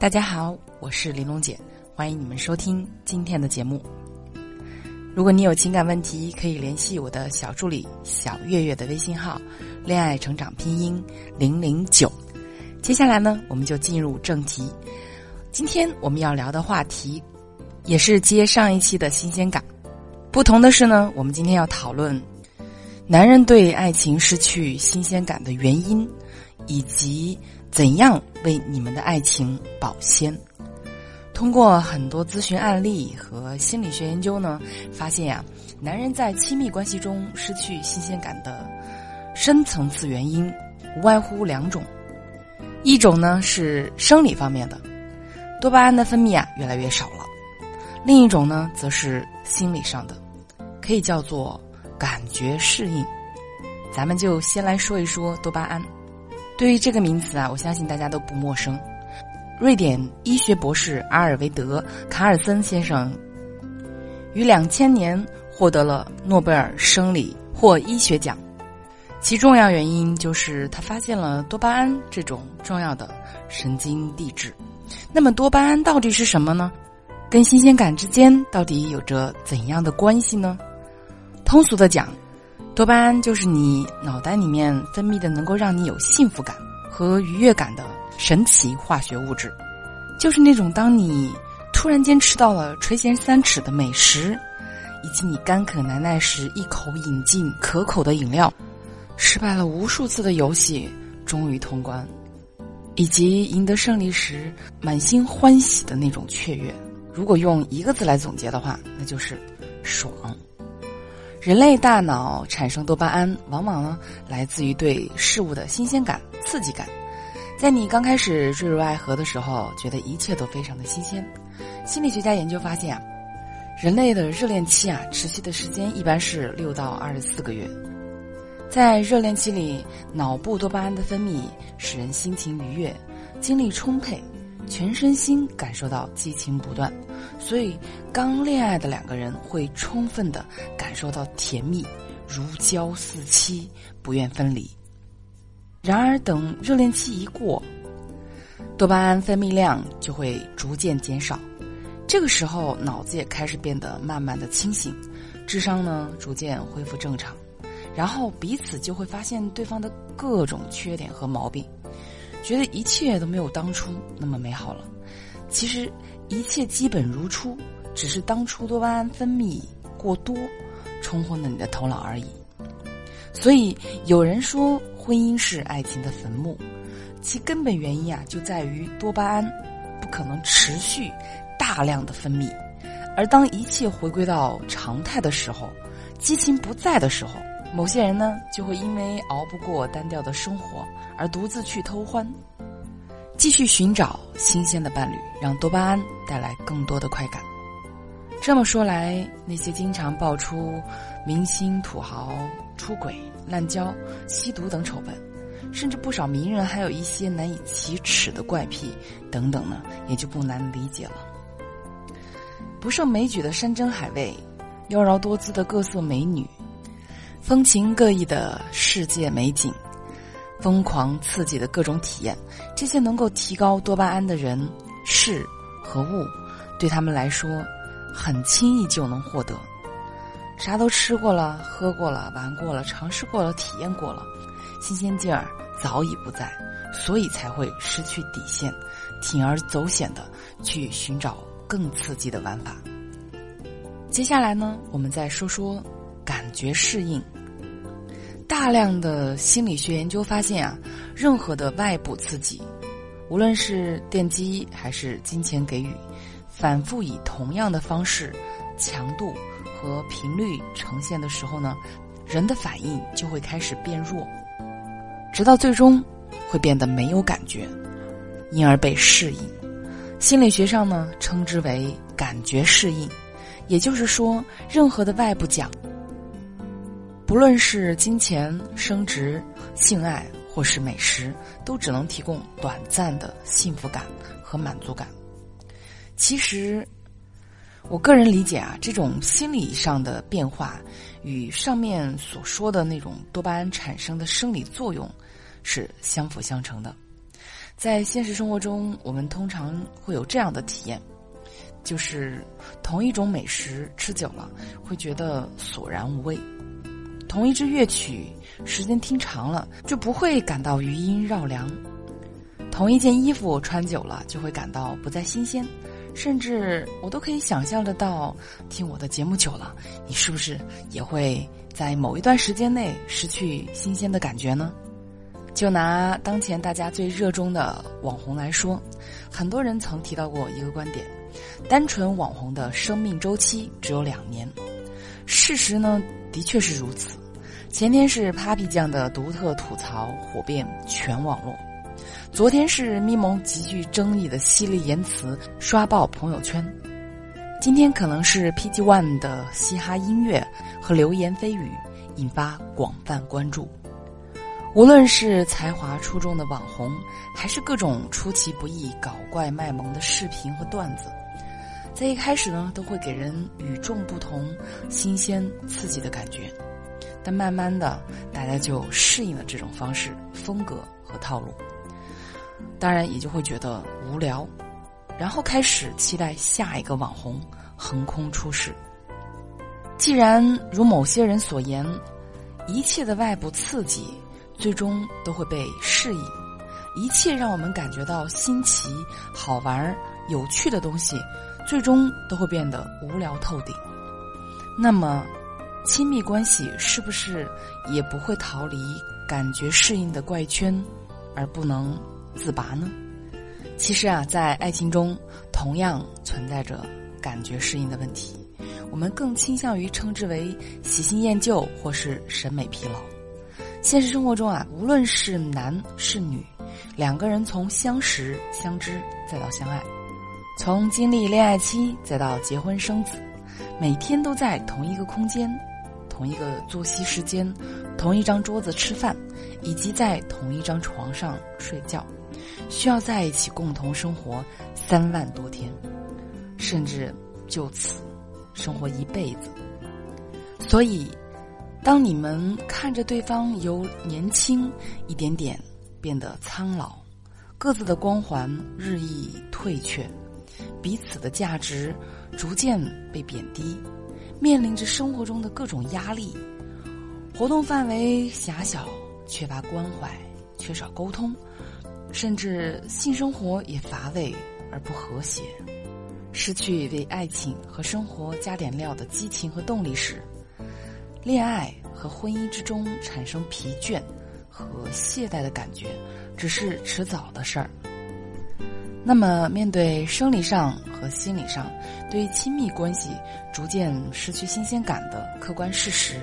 大家好，我是玲珑姐，欢迎你们收听今天的节目。如果你有情感问题，可以联系我的小助理小月月的微信号“恋爱成长拼音零零九”。接下来呢，我们就进入正题。今天我们要聊的话题，也是接上一期的新鲜感。不同的是呢，我们今天要讨论男人对爱情失去新鲜感的原因，以及。怎样为你们的爱情保鲜？通过很多咨询案例和心理学研究呢，发现呀，男人在亲密关系中失去新鲜感的深层次原因，无外乎两种。一种呢是生理方面的，多巴胺的分泌啊越来越少了；另一种呢则是心理上的，可以叫做感觉适应。咱们就先来说一说多巴胺。对于这个名词啊，我相信大家都不陌生。瑞典医学博士阿尔维德·卡尔森先生于两千年获得了诺贝尔生理或医学奖，其重要原因就是他发现了多巴胺这种重要的神经递质。那么，多巴胺到底是什么呢？跟新鲜感之间到底有着怎样的关系呢？通俗的讲。多巴胺就是你脑袋里面分泌的能够让你有幸福感和愉悦感的神奇化学物质，就是那种当你突然间吃到了垂涎三尺的美食，以及你干渴难耐时一口饮尽可口的饮料，失败了无数次的游戏终于通关，以及赢得胜利时满心欢喜的那种雀跃。如果用一个字来总结的话，那就是爽。人类大脑产生多巴胺，往往呢来自于对事物的新鲜感、刺激感。在你刚开始坠入爱河的时候，觉得一切都非常的新鲜。心理学家研究发现啊，人类的热恋期啊，持续的时间一般是六到二十四个月。在热恋期里，脑部多巴胺的分泌使人心情愉悦，精力充沛。全身心感受到激情不断，所以刚恋爱的两个人会充分的感受到甜蜜，如胶似漆，不愿分离。然而，等热恋期一过，多巴胺分泌量就会逐渐减少，这个时候脑子也开始变得慢慢的清醒，智商呢逐渐恢复正常，然后彼此就会发现对方的各种缺点和毛病。觉得一切都没有当初那么美好了。其实一切基本如初，只是当初多巴胺分泌过多，冲昏了你的头脑而已。所以有人说婚姻是爱情的坟墓，其根本原因啊就在于多巴胺不可能持续大量的分泌，而当一切回归到常态的时候，激情不在的时候。某些人呢，就会因为熬不过单调的生活而独自去偷欢，继续寻找新鲜的伴侣，让多巴胺带来更多的快感。这么说来，那些经常爆出明星土豪出轨、滥交、吸毒等丑闻，甚至不少名人还有一些难以启齿的怪癖等等呢，也就不难理解了。不胜枚举的山珍海味，妖娆多姿的各色美女。风情各异的世界美景，疯狂刺激的各种体验，这些能够提高多巴胺的人、事和物，对他们来说，很轻易就能获得。啥都吃过了，喝过了，玩过了，尝试过了，体验过了，新鲜劲儿早已不在，所以才会失去底线，铤而走险的去寻找更刺激的玩法。接下来呢，我们再说说。感觉适应。大量的心理学研究发现啊，任何的外部刺激，无论是电击还是金钱给予，反复以同样的方式、强度和频率呈现的时候呢，人的反应就会开始变弱，直到最终会变得没有感觉，因而被适应。心理学上呢，称之为感觉适应，也就是说，任何的外部奖。不论是金钱、升职、性爱，或是美食，都只能提供短暂的幸福感和满足感。其实，我个人理解啊，这种心理上的变化与上面所说的那种多巴胺产生的生理作用是相辅相成的。在现实生活中，我们通常会有这样的体验，就是同一种美食吃久了会觉得索然无味；同一支乐曲时间听长了就不会感到余音绕梁；同一件衣服穿久了就会感到不再新鲜。甚至我都可以想象得到，听我的节目久了，你是不是也会在某一段时间内失去新鲜的感觉呢？就拿当前大家最热衷的网红来说，很多人曾提到过一个观点：单纯网红的生命周期只有两年。事实呢，的确是如此。前天是 Papi 酱的独特吐槽火遍全网络。昨天是咪蒙极具争议的犀利言辞刷爆朋友圈，今天可能是 PG One 的嘻哈音乐和流言蜚语引发广泛关注。无论是才华出众的网红，还是各种出其不意搞怪卖萌的视频和段子，在一开始呢，都会给人与众不同、新鲜刺激的感觉，但慢慢的，大家就适应了这种方式、风格和套路。当然也就会觉得无聊，然后开始期待下一个网红横空出世。既然如某些人所言，一切的外部刺激最终都会被适应，一切让我们感觉到新奇、好玩、有趣的东西，最终都会变得无聊透顶。那么，亲密关系是不是也不会逃离感觉适应的怪圈，而不能？自拔呢？其实啊，在爱情中同样存在着感觉适应的问题，我们更倾向于称之为喜新厌旧或是审美疲劳。现实生活中啊，无论是男是女，两个人从相识、相知再到相爱，从经历恋爱期再到结婚生子，每天都在同一个空间、同一个作息时间、同一张桌子吃饭，以及在同一张床上睡觉。需要在一起共同生活三万多天，甚至就此生活一辈子。所以，当你们看着对方由年轻一点点变得苍老，各自的光环日益退却，彼此的价值逐渐被贬低，面临着生活中的各种压力，活动范围狭小，缺乏关怀，缺少沟通。甚至性生活也乏味而不和谐，失去为爱情和生活加点料的激情和动力时，恋爱和婚姻之中产生疲倦和懈怠的感觉，只是迟早的事儿。那么，面对生理上和心理上对亲密关系逐渐失去新鲜感的客观事实，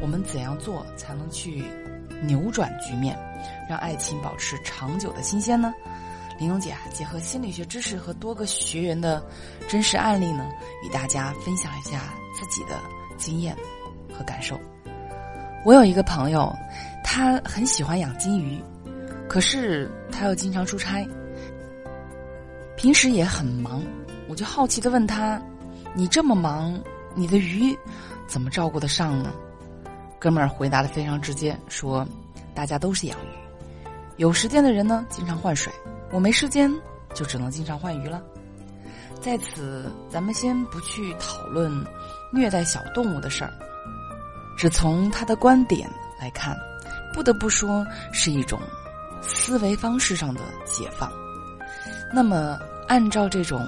我们怎样做才能去扭转局面？让爱情保持长久的新鲜呢？玲珑姐啊，结合心理学知识和多个学员的真实案例呢，与大家分享一下自己的经验和感受。我有一个朋友，他很喜欢养金鱼，可是他又经常出差，平时也很忙。我就好奇的问他：“你这么忙，你的鱼怎么照顾得上呢？”哥们儿回答的非常直接，说。大家都是养鱼，有时间的人呢经常换水，我没时间就只能经常换鱼了。在此，咱们先不去讨论虐待小动物的事儿，只从他的观点来看，不得不说是一种思维方式上的解放。那么，按照这种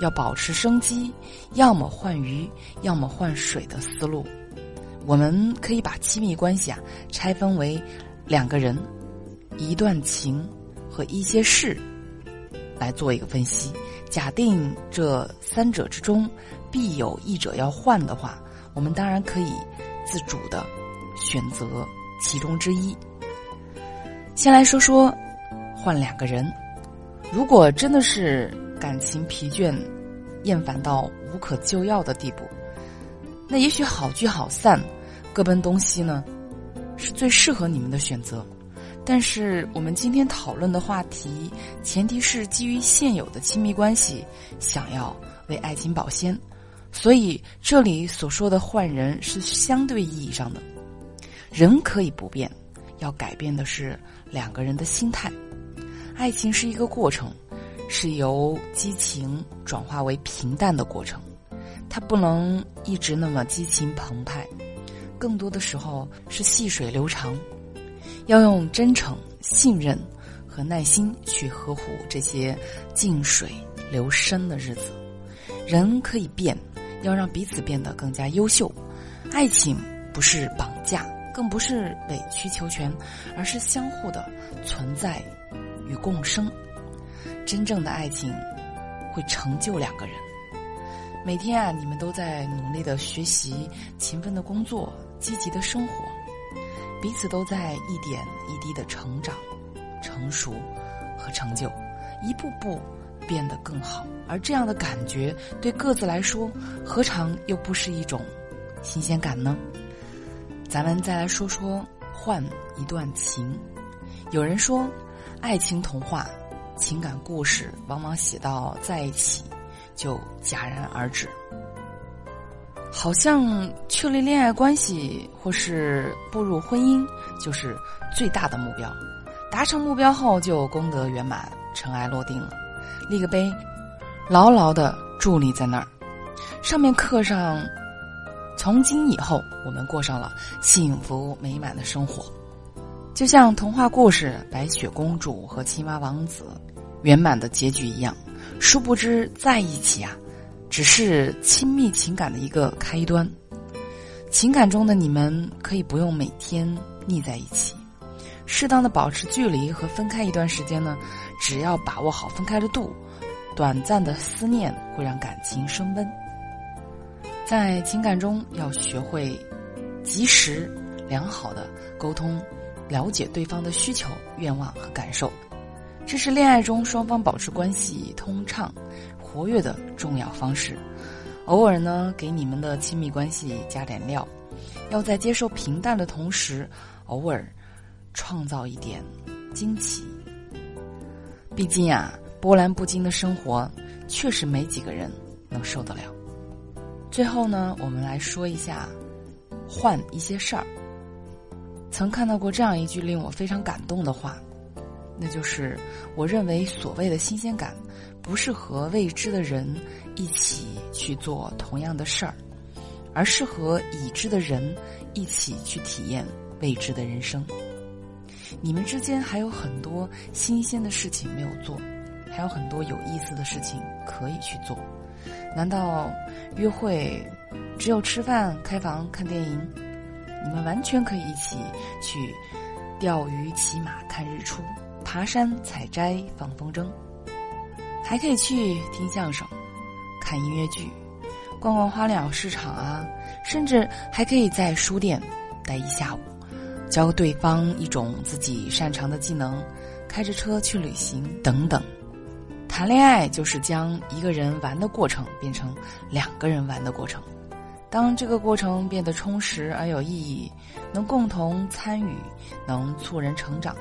要保持生机，要么换鱼，要么换水的思路，我们可以把亲密关系啊拆分为。两个人，一段情和一些事，来做一个分析。假定这三者之中必有一者要换的话，我们当然可以自主的选择其中之一。先来说说换两个人，如果真的是感情疲倦、厌烦到无可救药的地步，那也许好聚好散，各奔东西呢？是最适合你们的选择，但是我们今天讨论的话题，前提是基于现有的亲密关系，想要为爱情保鲜，所以这里所说的换人是相对意义上的，人可以不变，要改变的是两个人的心态。爱情是一个过程，是由激情转化为平淡的过程。它不能一直那么激情澎湃，更多的时候是细水流长。要用真诚、信任和耐心去呵护这些静水流深的日子。人可以变，要让彼此变得更加优秀。爱情不是绑架，更不是委曲求全，而是相互的存在与共生。真正的爱情会成就两个人。每天啊，你们都在努力的学习、勤奋的工作、积极的生活。彼此都在一点一滴的成长、成熟和成就，一步步变得更好。而这样的感觉对各自来说，何尝又不是一种新鲜感呢？咱们再来说说换一段情。有人说，爱情童话、情感故事往往写到在一起就戛然而止。好像确立恋爱关系或是步入婚姻就是最大的目标，达成目标后就功德圆满、尘埃落定了，立个碑，牢牢的伫立在那儿，上面刻上“从今以后我们过上了幸福美满的生活”，就像童话故事《白雪公主和青蛙王子》圆满的结局一样。殊不知，在一起啊。只是亲密情感的一个开端，情感中的你们可以不用每天腻在一起，适当的保持距离和分开一段时间呢，只要把握好分开的度，短暂的思念会让感情升温。在情感中要学会及时、良好的沟通，了解对方的需求、愿望和感受，这是恋爱中双方保持关系通畅。活跃的重要方式，偶尔呢给你们的亲密关系加点料，要在接受平淡的同时，偶尔创造一点惊奇。毕竟啊，波澜不惊的生活确实没几个人能受得了。最后呢，我们来说一下换一些事儿。曾看到过这样一句令我非常感动的话，那就是我认为所谓的新鲜感。不是和未知的人一起去做同样的事儿，而是和已知的人一起去体验未知的人生。你们之间还有很多新鲜的事情没有做，还有很多有意思的事情可以去做。难道约会只有吃饭、开房、看电影？你们完全可以一起去钓鱼、骑马、看日出、爬山、采摘、放风筝。还可以去听相声、看音乐剧、逛逛花鸟市场啊，甚至还可以在书店待一下午，教对方一种自己擅长的技能，开着车去旅行等等。谈恋爱就是将一个人玩的过程变成两个人玩的过程。当这个过程变得充实而有意义，能共同参与，能促人成长，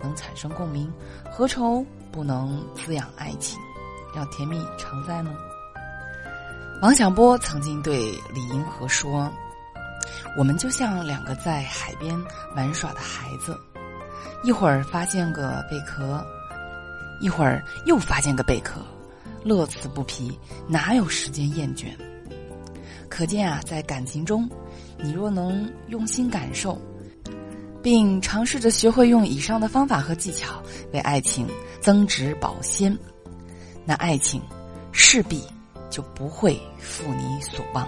能产生共鸣，何愁不能滋养爱情？让甜蜜常在呢。王小波曾经对李银河说：“我们就像两个在海边玩耍的孩子，一会儿发现个贝壳，一会儿又发现个贝壳，乐此不疲，哪有时间厌倦？可见啊，在感情中，你若能用心感受，并尝试着学会用以上的方法和技巧为爱情增值保鲜。”那爱情势必就不会负你所望。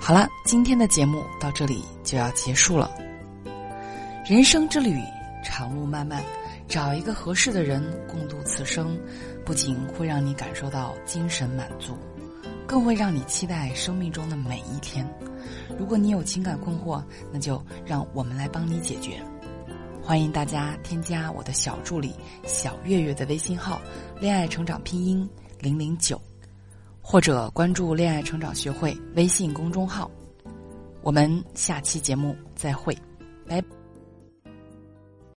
好了，今天的节目到这里就要结束了。人生之旅长路漫漫，找一个合适的人共度此生，不仅会让你感受到精神满足，更会让你期待生命中的每一天。如果你有情感困惑，那就让我们来帮你解决。欢迎大家添加我的小助理小月月的微信号“恋爱成长拼音零零九”，或者关注“恋爱成长学会”微信公众号。我们下期节目再会，拜。